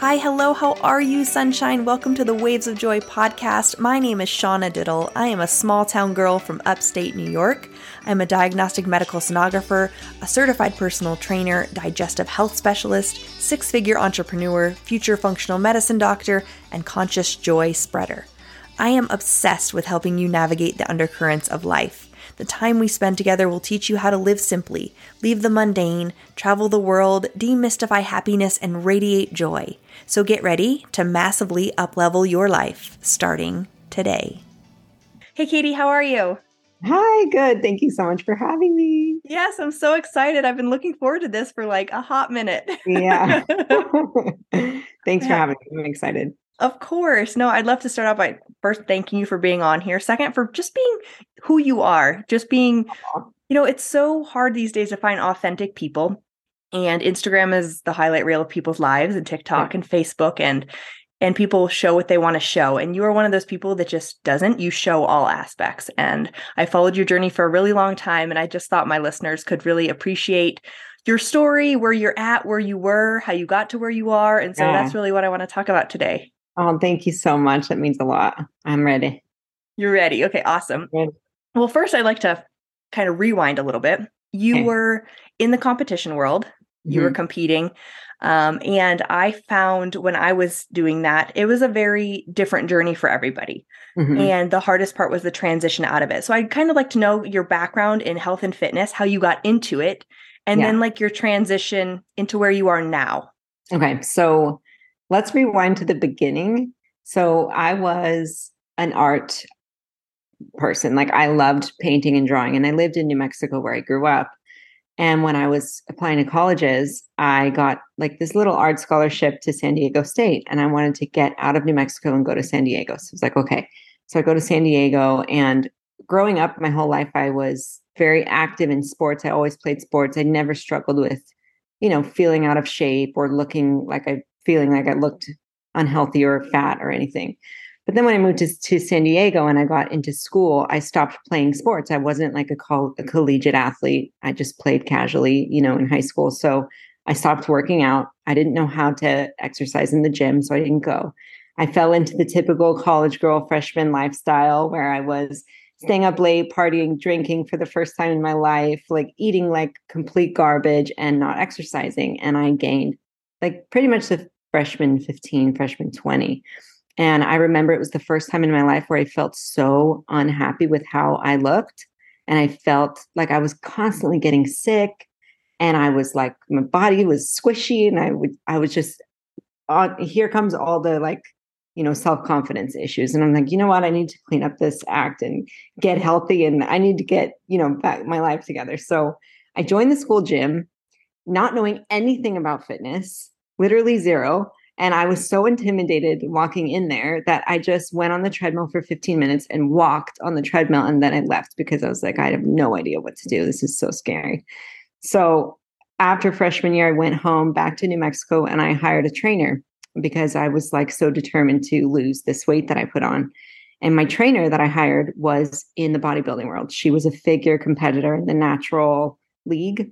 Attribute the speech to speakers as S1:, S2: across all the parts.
S1: Hi, hello, how are you, sunshine? Welcome to the Waves of Joy podcast. My name is Shauna Dittl. I am a small town girl from upstate New York. I'm a diagnostic medical sonographer, a certified personal trainer, digestive health specialist, six figure entrepreneur, future functional medicine doctor, and conscious joy spreader. I am obsessed with helping you navigate the undercurrents of life. The time we spend together will teach you how to live simply, leave the mundane, travel the world, demystify happiness, and radiate joy. So get ready to massively uplevel your life starting today. Hey, Katie, how are you?
S2: Hi, good. Thank you so much for having me.
S1: Yes, I'm so excited. I've been looking forward to this for like a hot minute.
S2: yeah. Thanks for having me. I'm excited.
S1: Of course. No, I'd love to start out by first thanking you for being on here. Second, for just being who you are, just being, uh-huh. you know, it's so hard these days to find authentic people. And Instagram is the highlight reel of people's lives and TikTok and Facebook and and people show what they want to show. And you are one of those people that just doesn't. You show all aspects. And I followed your journey for a really long time. And I just thought my listeners could really appreciate your story, where you're at, where you were, how you got to where you are. And so yeah. that's really what I want to talk about today.
S2: Oh, thank you so much. That means a lot. I'm ready.
S1: You're ready. Okay, awesome. Ready. Well, first, I'd like to kind of rewind a little bit. You okay. were in the competition world, you mm-hmm. were competing. Um, and I found when I was doing that, it was a very different journey for everybody. Mm-hmm. And the hardest part was the transition out of it. So I'd kind of like to know your background in health and fitness, how you got into it, and yeah. then like your transition into where you are now.
S2: Okay. So let's rewind to the beginning. So I was an art person. Like I loved painting and drawing, and I lived in New Mexico where I grew up. And when I was applying to colleges, I got like this little art scholarship to San Diego State, and I wanted to get out of New Mexico and go to San Diego. So I was like, okay. So I go to San Diego, and growing up my whole life, I was very active in sports. I always played sports. I never struggled with, you know, feeling out of shape or looking like I feeling like I looked unhealthy or fat or anything. But then when I moved to, to San Diego and I got into school, I stopped playing sports. I wasn't like a, col- a collegiate athlete. I just played casually, you know, in high school. So I stopped working out. I didn't know how to exercise in the gym, so I didn't go. I fell into the typical college girl freshman lifestyle where I was staying up late, partying, drinking for the first time in my life, like eating like complete garbage and not exercising. And I gained like pretty much the freshman 15, freshman 20. And I remember it was the first time in my life where I felt so unhappy with how I looked. And I felt like I was constantly getting sick. And I was like, my body was squishy. And I would, I was just, uh, here comes all the like, you know, self confidence issues. And I'm like, you know what? I need to clean up this act and get healthy. And I need to get, you know, back my life together. So I joined the school gym, not knowing anything about fitness literally zero. And I was so intimidated walking in there that I just went on the treadmill for 15 minutes and walked on the treadmill. And then I left because I was like, I have no idea what to do. This is so scary. So after freshman year, I went home back to New Mexico and I hired a trainer because I was like so determined to lose this weight that I put on. And my trainer that I hired was in the bodybuilding world. She was a figure competitor in the natural league.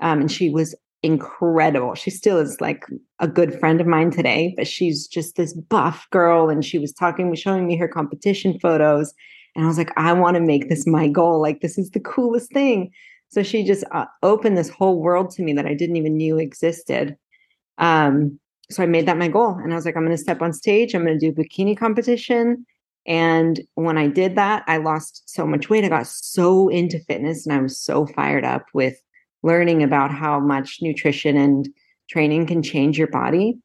S2: Um, and she was incredible. She still is like a good friend of mine today, but she's just this buff girl. And she was talking, showing me her competition photos. And I was like, I want to make this my goal. Like, this is the coolest thing. So she just uh, opened this whole world to me that I didn't even knew existed. Um, so I made that my goal. And I was like, I'm going to step on stage, I'm going to do bikini competition. And when I did that, I lost so much weight. I got so into fitness and I was so fired up with learning about how much nutrition and training can change your body.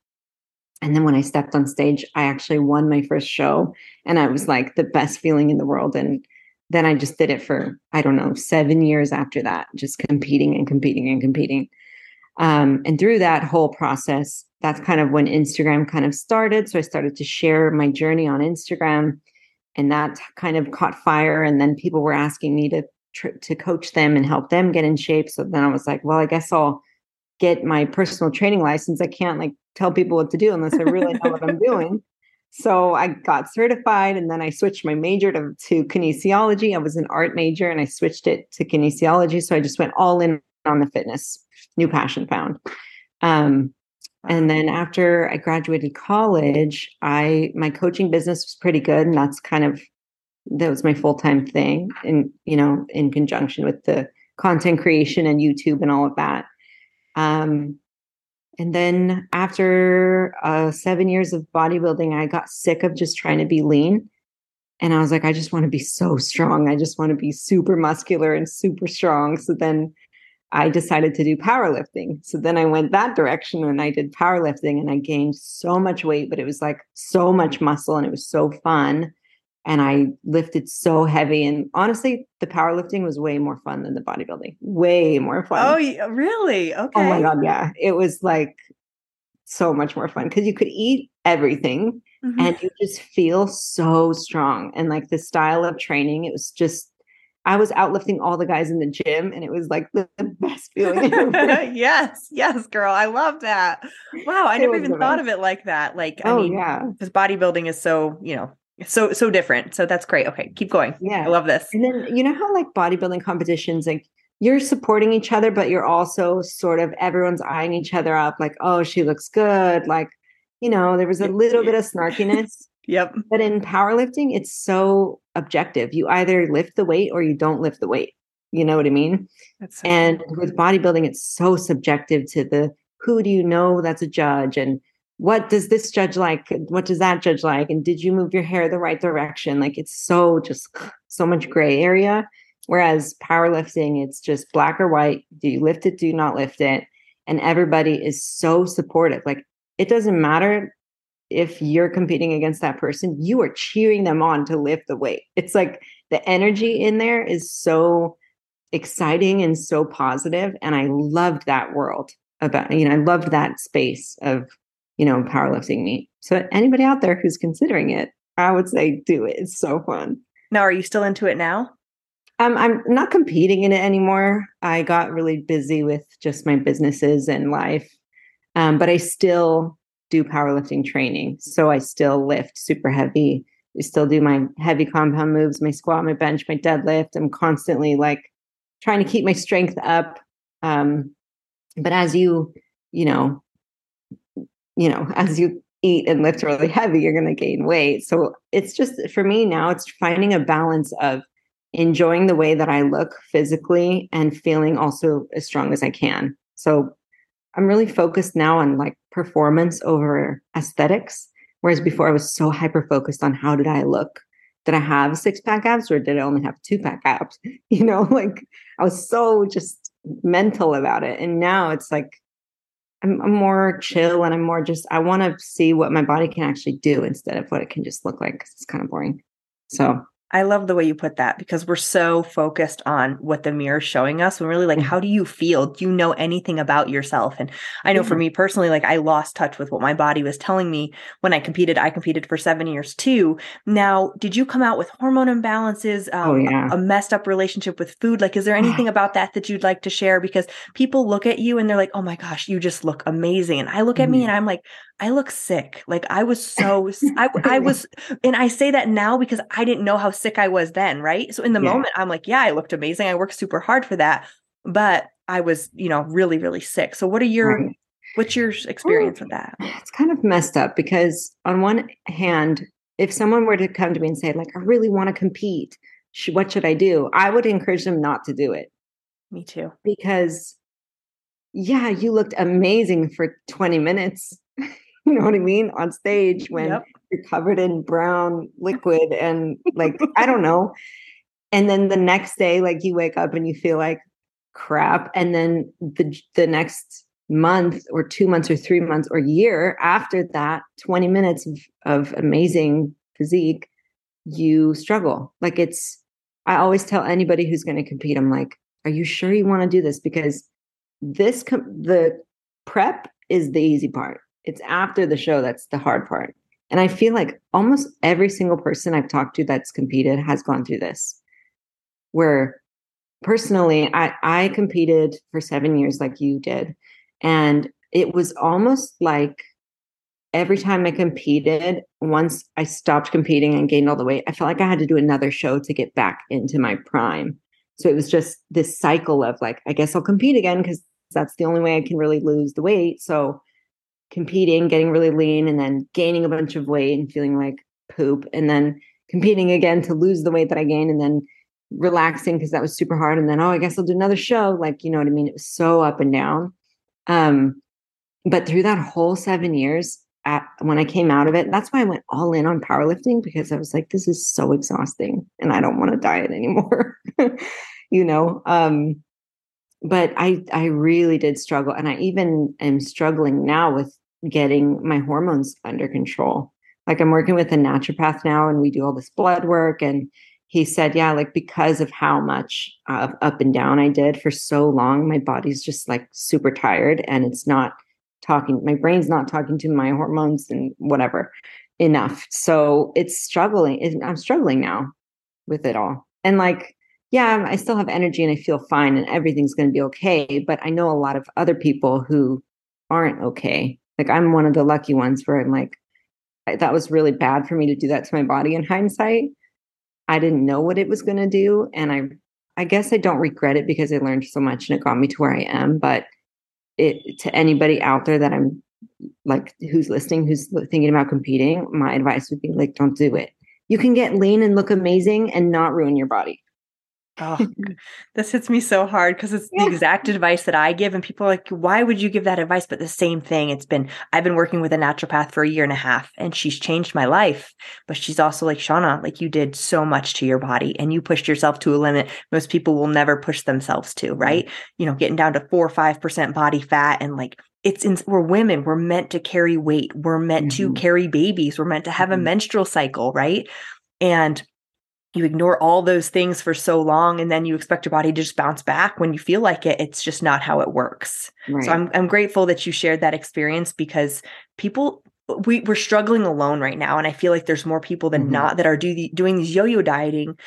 S2: And then when I stepped on stage, I actually won my first show and I was like the best feeling in the world. And then I just did it for, I don't know, seven years after that, just competing and competing and competing. Um, and through that whole process, that's kind of when Instagram kind of started. So I started to share my journey on Instagram and that kind of caught fire. And then people were asking me to tr- to coach them and help them get in shape. So then I was like, well, I guess I'll get my personal training license. I can't like tell people what to do unless I really know what I'm doing. So I got certified and then I switched my major to, to kinesiology. I was an art major and I switched it to kinesiology. So I just went all in on the fitness, new passion found. Um, And then after I graduated college, I my coaching business was pretty good, and that's kind of that was my full time thing, and you know, in conjunction with the content creation and YouTube and all of that. Um, and then after uh, seven years of bodybuilding, I got sick of just trying to be lean. And I was like, I just want to be so strong. I just want to be super muscular and super strong. So then I decided to do powerlifting. So then I went that direction and I did powerlifting and I gained so much weight, but it was like so much muscle and it was so fun. And I lifted so heavy. And honestly, the powerlifting was way more fun than the bodybuilding. Way more fun.
S1: Oh, really? Okay.
S2: Oh my God. Yeah. It was like so much more fun because you could eat everything mm-hmm. and you just feel so strong. And like the style of training, it was just I was outlifting all the guys in the gym and it was like the, the best feeling.
S1: yes, yes, girl. I love that. Wow, I it never even thought of it like that. Like, I
S2: oh,
S1: mean,
S2: yeah.
S1: Because bodybuilding is so, you know, so so different. So that's great. Okay, keep going.
S2: Yeah.
S1: I love this.
S2: And then you know how like bodybuilding competitions, like you're supporting each other, but you're also sort of everyone's eyeing each other up, like, oh, she looks good. Like, you know, there was a little bit of snarkiness.
S1: Yep.
S2: But in powerlifting, it's so objective. You either lift the weight or you don't lift the weight. You know what I mean? So and cool. with bodybuilding, it's so subjective to the who do you know that's a judge and what does this judge like? What does that judge like? And did you move your hair the right direction? Like it's so just so much gray area. Whereas powerlifting, it's just black or white. Do you lift it? Do you not lift it? And everybody is so supportive. Like it doesn't matter if you're competing against that person, you are cheering them on to lift the weight. It's like the energy in there is so exciting and so positive, And I loved that world about, you know, I loved that space of, you know, powerlifting meet. So anybody out there who's considering it, I would say do it. It's so fun.
S1: Now, are you still into it now?
S2: Um, I'm not competing in it anymore. I got really busy with just my businesses and life. Um, but I still do powerlifting training. So I still lift super heavy. I still do my heavy compound moves, my squat, my bench, my deadlift. I'm constantly like trying to keep my strength up. Um, but as you, you know, you know, as you eat and lift really heavy, you're going to gain weight. So it's just for me now, it's finding a balance of enjoying the way that I look physically and feeling also as strong as I can. So I'm really focused now on like performance over aesthetics. Whereas before I was so hyper focused on how did I look? Did I have six pack abs or did I only have two pack abs? You know, like I was so just mental about it. And now it's like I'm, I'm more chill and I'm more just, I want to see what my body can actually do instead of what it can just look like because it's kind of boring. So
S1: I love the way you put that because we're so focused on what the mirror is showing us. When really like, mm-hmm. how do you feel? Do you know anything about yourself? And I know mm-hmm. for me personally, like I lost touch with what my body was telling me when I competed. I competed for seven years too. Now, did you come out with hormone imbalances,
S2: um, oh, yeah.
S1: a, a, messed up relationship with food? Like, is there anything about that that you'd like to share? Because people look at you and they're like, oh my gosh, you just look amazing. And I look at mm-hmm. me and I'm like, I look sick. Like I was so, I, I was, and I say that now because I didn't know how sick I was then. Right. So in the yeah. moment, I'm like, yeah, I looked amazing. I worked super hard for that. But I was, you know, really, really sick. So what are your, right. what's your experience well, with that?
S2: It's kind of messed up because on one hand, if someone were to come to me and say, like, I really want to compete, what should I do? I would encourage them not to do it.
S1: Me too.
S2: Because yeah, you looked amazing for 20 minutes you know what I mean, on stage when yep. you're covered in brown liquid and like, I don't know. And then the next day, like you wake up and you feel like crap. And then the the next month or two months or three months or year after that 20 minutes of, of amazing physique, you struggle. Like it's I always tell anybody who's going to compete, I'm like, are you sure you want to do this? Because this com- the prep is the easy part it's after the show that's the hard part. And I feel like almost every single person I've talked to that's competed has gone through this. Where personally, I, I competed for seven years like you did. And it was almost like every time I competed, once I stopped competing and gained all the weight, I felt like I had to do another show to get back into my prime. So it was just this cycle of like, I guess I'll compete again because that's the only way I can really lose the weight. So competing, getting really lean, and then gaining a bunch of weight and feeling like poop, and then competing again to lose the weight that I gained, and then relaxing because that was super hard. And then, oh, I guess I'll do another show. Like, you know what I mean? It was so up and down. Um, but through that whole seven years, at, when I came out of it, that's why I went all in on powerlifting because I was like, this is so exhausting and I don't want to diet anymore. you know, um, but I I really did struggle, and I even am struggling now with getting my hormones under control. Like I'm working with a naturopath now, and we do all this blood work, and he said, yeah, like because of how much up and down I did for so long, my body's just like super tired, and it's not talking. My brain's not talking to my hormones and whatever enough. So it's struggling. I'm struggling now with it all, and like yeah, I still have energy and I feel fine and everything's going to be okay. But I know a lot of other people who aren't okay. Like I'm one of the lucky ones where I'm like, that was really bad for me to do that to my body in hindsight. I didn't know what it was going to do. And I, I guess I don't regret it because I learned so much and it got me to where I am. But it to anybody out there that I'm like, who's listening, who's thinking about competing, my advice would be like, don't do it. You can get lean and look amazing and not ruin your body.
S1: Oh, this hits me so hard because it's yeah. the exact advice that I give. And people are like, why would you give that advice? But the same thing. It's been, I've been working with a naturopath for a year and a half and she's changed my life. But she's also like, Shauna, like you did so much to your body and you pushed yourself to a limit most people will never push themselves to, right? You know, getting down to four or 5% body fat and like, it's in, we're women. We're meant to carry weight. We're meant mm-hmm. to carry babies. We're meant to have mm-hmm. a menstrual cycle, right? And you ignore all those things for so long and then you expect your body to just bounce back when you feel like it it's just not how it works right. so I'm, I'm grateful that you shared that experience because people we, we're struggling alone right now and i feel like there's more people than mm-hmm. not that are do the, doing these yo-yo dieting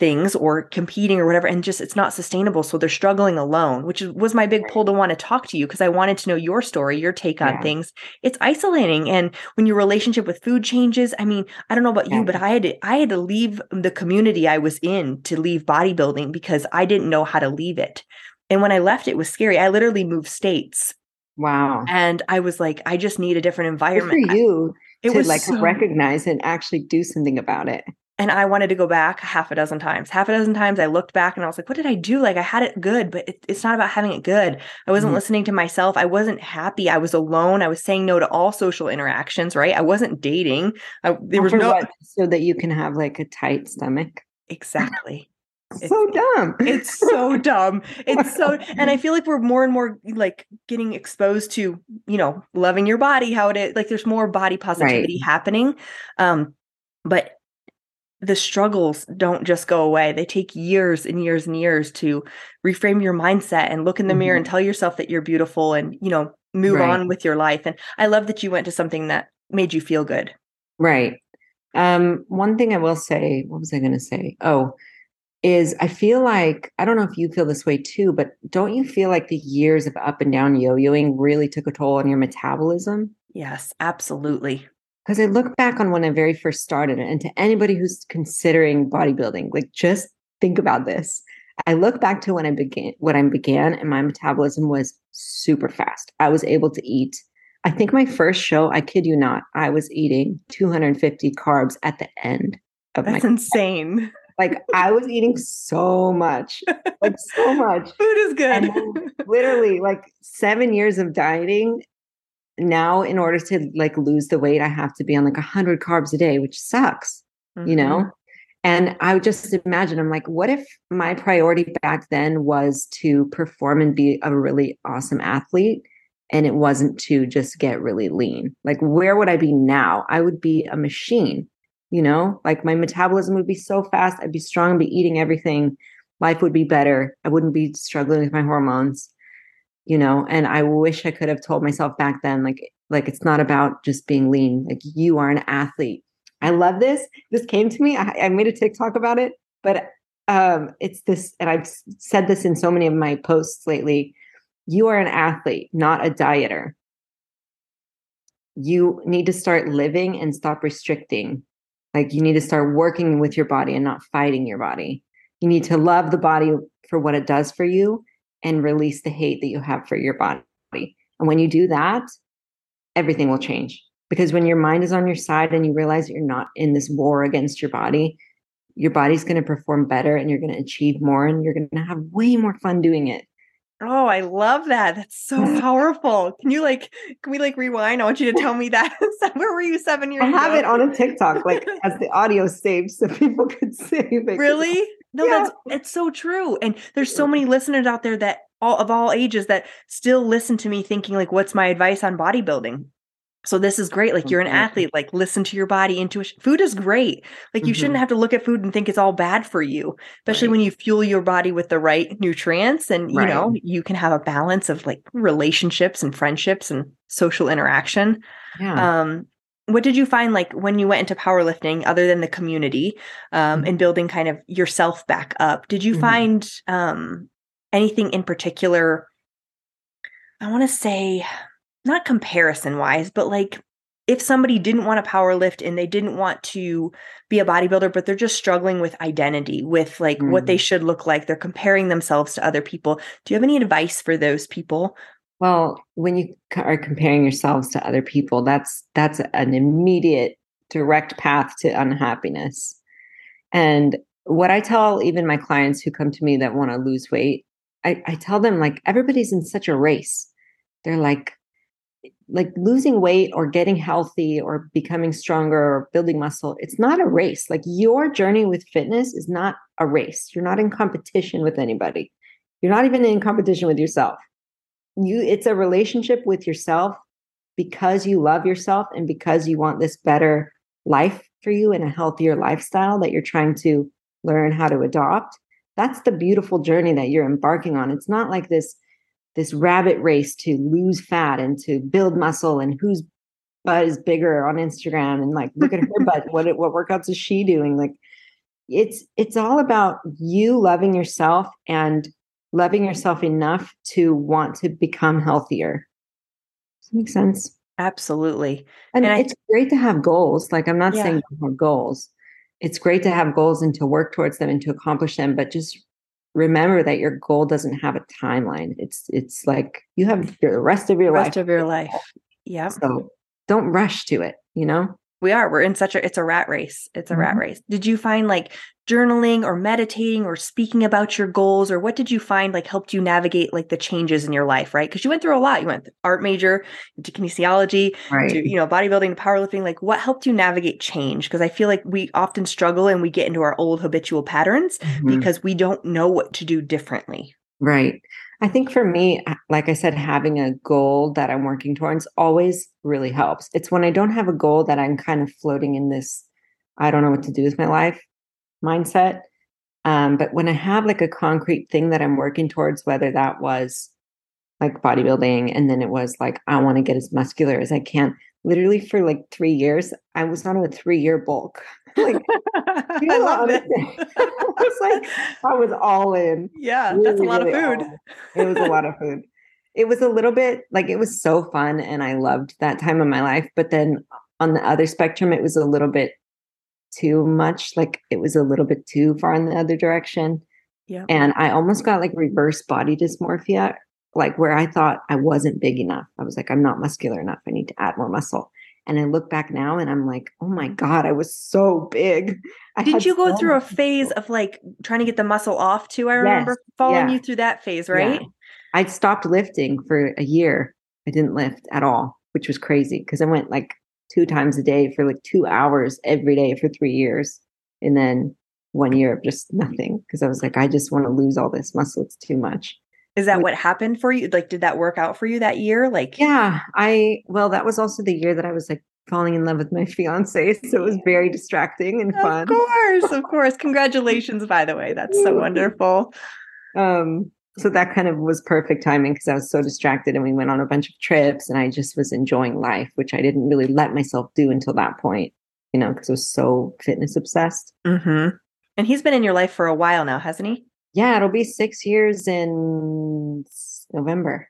S1: things or competing or whatever and just it's not sustainable so they're struggling alone which was my big pull to want to talk to you because i wanted to know your story your take on yeah. things. It's isolating and when your relationship with food changes i mean i don't know about yeah. you but i had to i had to leave the community i was in to leave bodybuilding because i didn't know how to leave it and when i left it was scary. I literally moved states.
S2: Wow.
S1: And i was like i just need a different environment
S2: Good for you I, it to was like so, recognize and actually do something about it
S1: and I wanted to go back half a dozen times. Half a dozen times I looked back and I was like, what did I do? Like I had it good, but it, it's not about having it good. I wasn't mm-hmm. listening to myself. I wasn't happy. I was alone. I was saying no to all social interactions, right? I wasn't dating. I, there was no. What?
S2: So that you can have like a tight stomach.
S1: Exactly.
S2: It's, so dumb.
S1: It's so dumb. It's so, and I feel like we're more and more like getting exposed to, you know, loving your body, how it is. Like there's more body positivity right. happening. Um, but the struggles don't just go away. They take years and years and years to reframe your mindset and look in the mm-hmm. mirror and tell yourself that you're beautiful and, you know, move right. on with your life. And I love that you went to something that made you feel good.
S2: Right. Um, one thing I will say, what was I going to say? Oh, is I feel like, I don't know if you feel this way too, but don't you feel like the years of up and down yo yoing really took a toll on your metabolism?
S1: Yes, absolutely
S2: because I look back on when I very first started, and to anybody who's considering bodybuilding, like just think about this. I look back to when I began, when I began, and my metabolism was super fast. I was able to eat. I think my first show, I kid you not, I was eating 250 carbs at the end
S1: of That's my. That's insane.
S2: Like I was eating so much, like so much.
S1: Food is good.
S2: literally, like seven years of dieting, now in order to like lose the weight i have to be on like 100 carbs a day which sucks mm-hmm. you know mm-hmm. and i would just imagine i'm like what if my priority back then was to perform and be a really awesome athlete and it wasn't to just get really lean like where would i be now i would be a machine you know like my metabolism would be so fast i'd be strong and be eating everything life would be better i wouldn't be struggling with my hormones you know and i wish i could have told myself back then like like it's not about just being lean like you are an athlete. I love this. This came to me i, I made a tiktok about it but um it's this and i've said this in so many of my posts lately. You are an athlete not a dieter. You need to start living and stop restricting. Like you need to start working with your body and not fighting your body. You need to love the body for what it does for you and release the hate that you have for your body. And when you do that, everything will change. Because when your mind is on your side and you realize that you're not in this war against your body, your body's going to perform better and you're going to achieve more and you're going to have way more fun doing it.
S1: Oh, I love that. That's so powerful. Can you like, can we like rewind? I want you to tell me that. Where were you seven years
S2: I have
S1: ago?
S2: it on a TikTok, like as the audio saved so people could save it.
S1: Really? No,
S2: Yeah.
S1: that's it's so true. And there's so many listeners out there that all of all ages that still listen to me thinking like, what's my advice on bodybuilding? So this is great. Like you're an athlete, like listen to your body intuition. Food is great. Like you shouldn't
S2: Mhm.
S1: have to look at food and think it's all bad for you, especially
S2: Right.
S1: when you fuel your body with the right nutrients and you
S2: Right.
S1: know, you can have a balance of like relationships and friendships and social interaction.
S2: Yeah.
S1: Um, what did you find like when you went into powerlifting, other than the community um,
S2: Mhm.
S1: and building kind of yourself back up? Did you
S2: Mhm.
S1: find um, anything in particular? I want to say, not comparison wise, but like if somebody didn't want to power lift and they didn't want to be a bodybuilder, but they're just struggling with identity, with like what they should look like, they're comparing themselves to other people. Do you have any advice for those people?
S2: Well, when you are comparing yourselves to other people, that's that's an immediate direct path to unhappiness. And what I tell even my clients who come to me that want to lose weight, I, I tell them like everybody's in such a race. They're like like losing weight or getting healthy or becoming stronger or building muscle. It's not a race. Like your journey with fitness is not a race. You're not in competition with anybody. You're not even in competition with yourself you it's a relationship with yourself because you love yourself and because you want this better life for you and a healthier lifestyle that you're trying to learn how to adopt. That's the beautiful journey that you're embarking on. It's not like this this rabbit race to lose fat and to build muscle and whose butt is bigger on instagram and like look at her butt what what workouts is she doing? Like it's it's all about you loving yourself and loving yourself enough to want to become healthier. Does that make sense?
S1: Absolutely.
S2: And,
S1: And I-
S2: it's great to have goals. Like I'm not
S1: Yeah.
S2: saying don't have goals. It's great to have goals and to work towards them and to accomplish them, but just remember that your goal doesn't have a timeline. It's it's like you have the rest of your
S1: rest
S2: life.
S1: of your life. Yeah.
S2: So don't rush to it, you know?
S1: We are. We're in such a it's a rat race. It's a rat
S2: Mhm.
S1: race. Did you find like journaling or meditating or speaking about your goals or what did you find like helped you navigate like the changes in your life, right? Because you went through a lot. You went art major into kinesiology,
S2: Right.
S1: to you know, bodybuilding to powerlifting. Like what helped you navigate change? Because I feel like we often struggle and we get into our old habitual patterns
S2: Mhm.
S1: because we don't know what to do differently.
S2: Right. I think for me, like I said, having a goal that I'm working towards always really helps. It's when I don't have a goal that I'm kind of floating in this, I don't know what to do with my life mindset. Um, but when I have like a concrete thing that I'm working towards, whether that was like bodybuilding and then it was like, I want to get as muscular as I can. Literally for like three years, I was on a three year bulk. like, you
S1: I love it.
S2: honestly, I was like, I was all in
S1: yeah, that's a
S2: really,
S1: lot of food.
S2: It was a lot of food. It was a little bit like it was so fun and I loved that time of my life. But then on the other spectrum, it was a little bit too much. Like it was a little bit too far in the other direction.
S1: Yeah.
S2: And I almost got like reverse body dysmorphia, like where I thought I wasn't big enough. I was like, I'm not muscular enough. I need to add more muscle. And I look back now and I'm like, oh my God, I was so big. I
S1: Did you go
S2: so
S1: through a phase
S2: muscle.
S1: of like trying to get the muscle off too? I remember following
S2: yeah.
S1: you through that phase,
S2: Yeah.
S1: right?
S2: I stopped lifting for a year. I didn't lift at all, which was crazy because I went like two times a day for like two hours every day for three years. And then one year of just nothing because I was like, I just want to lose all this muscle. It's too much.
S1: Is that what happened for you? Like, did that work out for you that year? Like,
S2: Yeah. I, well, that was also the year that I was like falling in love with my fiance. So it was very distracting and fun.
S1: of course, of course. Congratulations, by the way. That's so wonderful.
S2: Um, so that kind of was perfect timing because I was so distracted and we went on a bunch of trips and I just was enjoying life, which I didn't really let myself do until that point, you know, because I was so fitness obsessed.
S1: hmm And he's been in your life for a while now, hasn't he?
S2: Yeah, it'll be six years in November.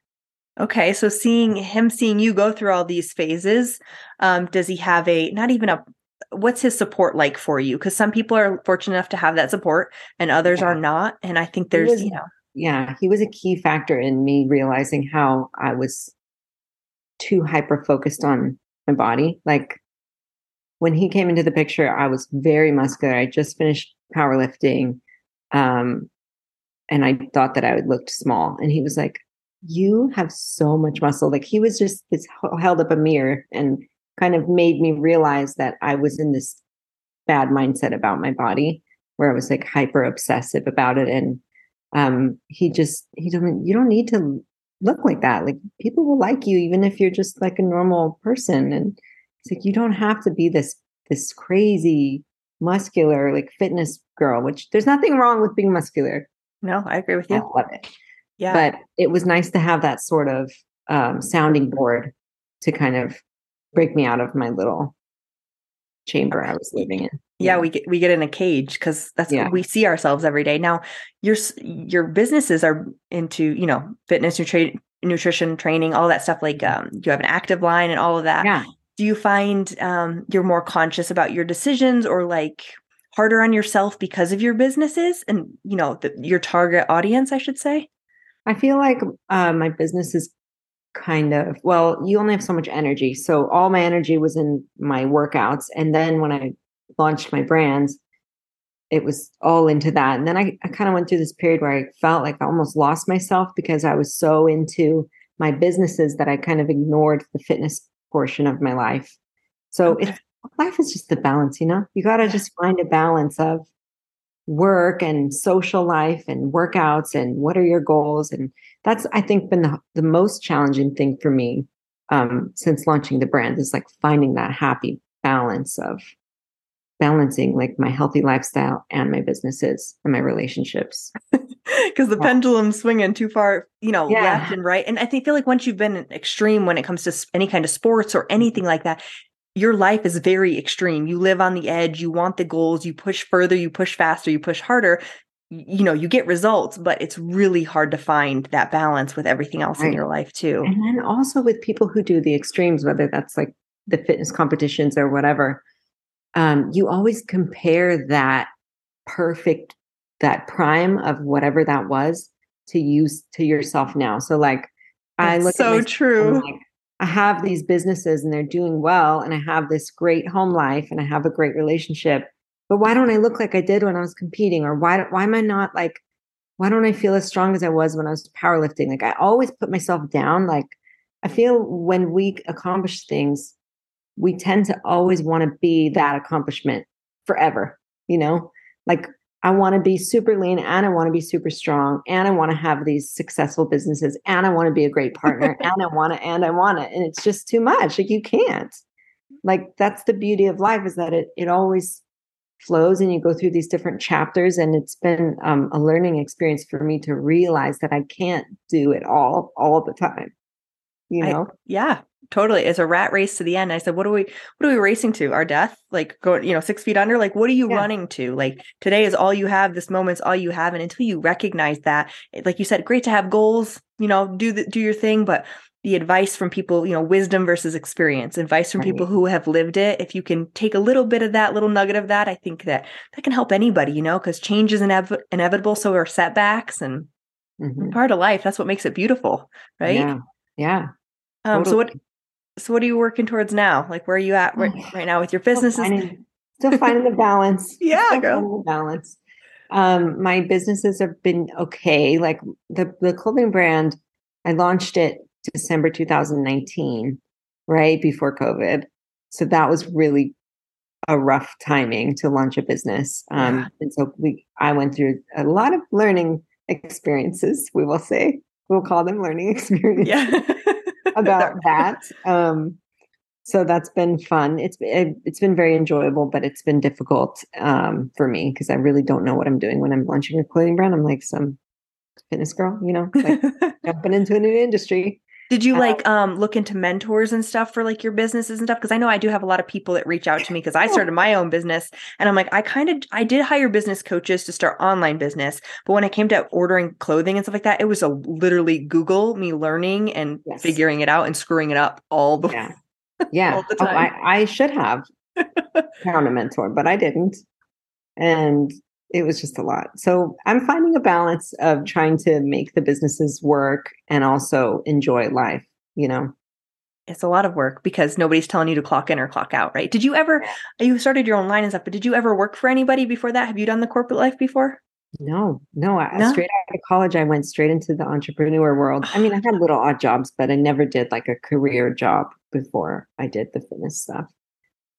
S1: Okay, so seeing him, seeing you go through all these phases, um, does he have a not even a what's his support like for you? Because some people are fortunate enough to have that support, and others
S2: Yeah.
S1: are not. And I think there's,
S2: was-
S1: you know,
S2: Yeah, he was a key factor in me realizing how I was too hyper focused on my body. Like when he came into the picture, I was very muscular. I just finished powerlifting. Um, and I thought that I would look small. And he was like, You have so much muscle. Like he was just this held up a mirror and kind of made me realize that I was in this bad mindset about my body where I was like hyper obsessive about it. And um, he just he don't you don't need to look like that. Like people will like you even if you're just like a normal person. And it's like you don't have to be this this crazy muscular like fitness girl. Which there's nothing wrong with being muscular.
S1: No, I agree with you. I
S2: love it. Yeah, but it was nice to have that sort of um, sounding board to kind of break me out of my little chamber I was living in.
S1: Yeah, we get we get in a cage because that's yeah. what we see ourselves every day. Now, your your businesses are into you know fitness, nutri- nutrition, training, all that stuff. Like um, you have an active line and all of that.
S2: Yeah.
S1: Do you find um, you're more conscious about your decisions or like harder on yourself because of your businesses and you know the, your target audience? I should say.
S2: I feel like uh, my business is kind of well you only have so much energy so all my energy was in my workouts and then when i launched my brands it was all into that and then i, I kind of went through this period where i felt like i almost lost myself because i was so into my businesses that i kind of ignored the fitness portion of my life so okay. it's life is just the balance you know you got to just find a balance of work and social life and workouts and what are your goals and that's i think been the, the most challenging thing for me um, since launching the brand is like finding that happy balance of balancing like my healthy lifestyle and my businesses and my relationships
S1: because the yeah. pendulum's swinging too far you know yeah. left and right and i think feel like once you've been extreme when it comes to any kind of sports or anything like that your life is very extreme. You live on the edge, you want the goals, you push further, you push faster, you push harder. You know, you get results, but it's really hard to find that balance with everything else right. in your life too.
S2: And then also with people who do the extremes, whether that's like the fitness competitions or whatever, um, you always compare that perfect, that prime of whatever that was to use to yourself now. So like
S1: I look so true. Like,
S2: I have these businesses and they're doing well and I have this great home life and I have a great relationship. But why don't I look like I did when I was competing? Or why why am I not like why don't I feel as strong as I was when I was powerlifting? Like I always put myself down. Like I feel when we accomplish things, we tend to always want to be that accomplishment forever, you know? Like I want to be super lean and I want to be super strong and I want to have these successful businesses and I want to be a great partner and I want to and I want to and it's just too much like you can't. Like that's the beauty of life is that it it always flows and you go through these different chapters and it's been um, a learning experience for me to realize that I can't do it all all the time you know?
S1: I, yeah totally it's a rat race to the end. I said what are we what are we racing to? Our death? Like go you know six feet under? Like what are you yeah. running to? Like today is all you have this moment's all you have. And until you recognize that like you said great to have goals you know do the do your thing but the advice from people you know wisdom versus experience advice from right. people who have lived it if you can take a little bit of that little nugget of that i think that that can help anybody you know because change is inev- inevitable so are setbacks and mm-hmm. part of life that's what makes it beautiful right?
S2: Yeah yeah
S1: um, so what so what are you working towards now? Like where are you at right, right now with your businesses?
S2: Still finding, still finding the balance.
S1: yeah, girl.
S2: The balance. Um, my businesses have been okay. Like the the clothing brand, I launched it December 2019, right before COVID. So that was really a rough timing to launch a business. Um, yeah. and so we I went through a lot of learning experiences, we will say. We'll call them learning experiences. Yeah. about that. Um, so that's been fun. It's it, has been very enjoyable, but it's been difficult um, for me because I really don't know what I'm doing when I'm launching a clothing brand. I'm like some fitness girl, you know, like jumping into a new industry.
S1: Did you like um, um look into mentors and stuff for like your businesses and stuff? Because I know I do have a lot of people that reach out to me because I started my own business and I'm like, I kind of I did hire business coaches to start online business, but when I came to ordering clothing and stuff like that, it was a literally Google me learning and yes. figuring it out and screwing it up all the
S2: yeah yeah. all the time. Oh, I, I should have found a mentor, but I didn't, and it was just a lot. So I'm finding a balance of trying to make the businesses work and also enjoy life, you know?
S1: it's a lot of work because nobody's telling you to clock in or clock out, right? Did you ever, you started your own line and stuff, but did you ever work for anybody before that? Have you done the corporate life before?
S2: No, no, I, no? Straight out of college, I went straight into the entrepreneur world. I mean, I had little odd jobs, but I never did like a career job before I did the fitness stuff.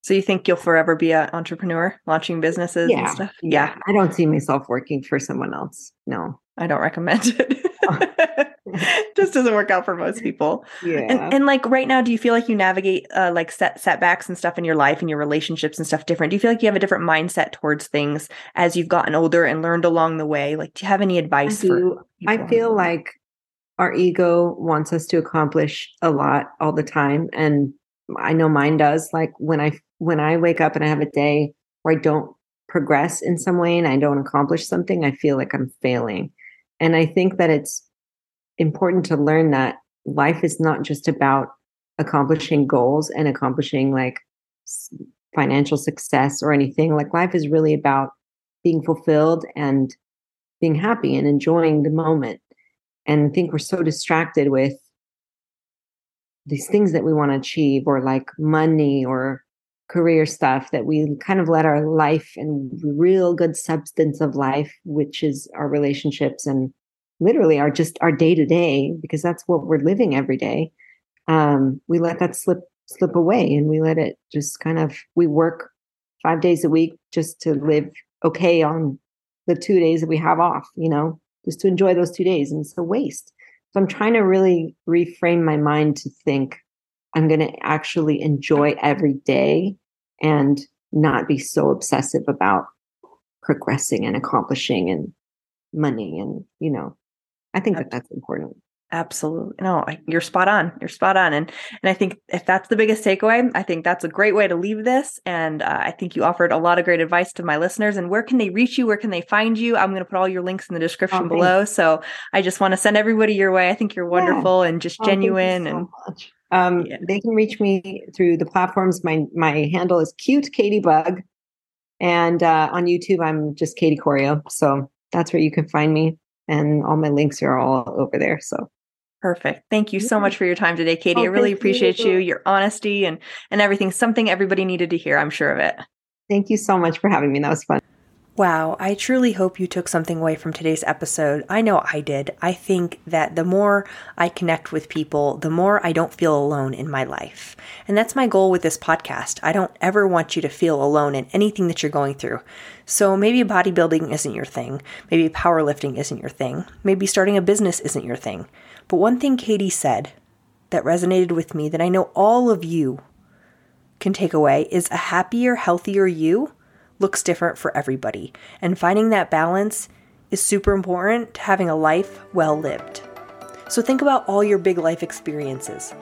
S1: So you think you'll forever be an entrepreneur, launching businesses
S2: yeah,
S1: and stuff?
S2: Yeah. I don't see myself working for someone else. No.
S1: I don't recommend it. just doesn't work out for most people.
S2: Yeah.
S1: And, and like right now, do you feel like you navigate uh, like set setbacks and stuff in your life and your relationships and stuff different? Do you feel like you have a different mindset towards things as you've gotten older and learned along the way? Like, do you have any advice
S2: I? I feel like our ego wants us to accomplish a lot all the time, and I know mine does. Like when I when I wake up and I have a day where I don't progress in some way and I don't accomplish something, I feel like I'm failing. And I think that it's important to learn that life is not just about accomplishing goals and accomplishing like financial success or anything. Like life is really about being fulfilled and being happy and enjoying the moment. And I think we're so distracted with these things that we want to achieve or like money or career stuff that we kind of let our life and real good substance of life which is our relationships and literally our just our day to day because that's what we're living every day um, we let that slip slip away and we let it just kind of we work five days a week just to live okay on the two days that we have off you know just to enjoy those two days. And it's a waste so i'm trying to really reframe my mind to think i'm going to actually enjoy every day and not be so obsessive about progressing and accomplishing and money and you know I think that that's important.
S1: Absolutely. No, you're spot on. You're spot on. And and I think if that's the biggest takeaway, I think that's a great way to leave this. And uh, I think you offered a lot of great advice to my listeners. And where can they reach you? Where can they find you? I'm going to put all your links in the description oh, below. So I just want to send everybody your way. I think you're wonderful yeah. and just oh, genuine. So and
S2: much. Um, yeah. they can reach me through the platforms. My my handle is cute Katie Bug, and uh, on YouTube I'm just Katie Corio. So that's where you can find me and all my links are all over there. So
S1: perfect. Thank you so much for your time today, Katie. Oh, I really appreciate you, you, your honesty and and everything. Something everybody needed to hear. I'm sure of it.
S2: Thank you so much for having me. That was fun.
S1: Wow, I truly hope you took something away from today's episode. I know I did. I think that the more I connect with people, the more I don't feel alone in my life. And that's my goal with this podcast. I don't ever want you to feel alone in anything that you're going through. So maybe bodybuilding isn't your thing. Maybe powerlifting isn't your thing. Maybe starting a business isn't your thing. But one thing Katie said that resonated with me that I know all of you can take away is a happier, healthier you looks different for everybody. And finding that balance is super important to having a life well lived. So think about all your big life experiences.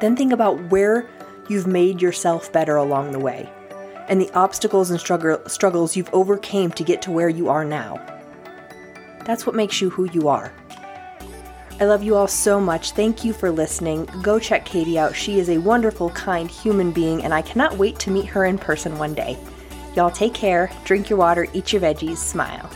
S1: Then think about where you've made yourself better along the way and the obstacles and struggle, struggles you've overcame to get to where you are now. That's what makes you who you are. I love you all so much. Thank you for listening. Go check Katie out. She is a wonderful, kind human being, and I cannot wait to meet her in person one day. Y'all take care, drink your water, eat your veggies, smile.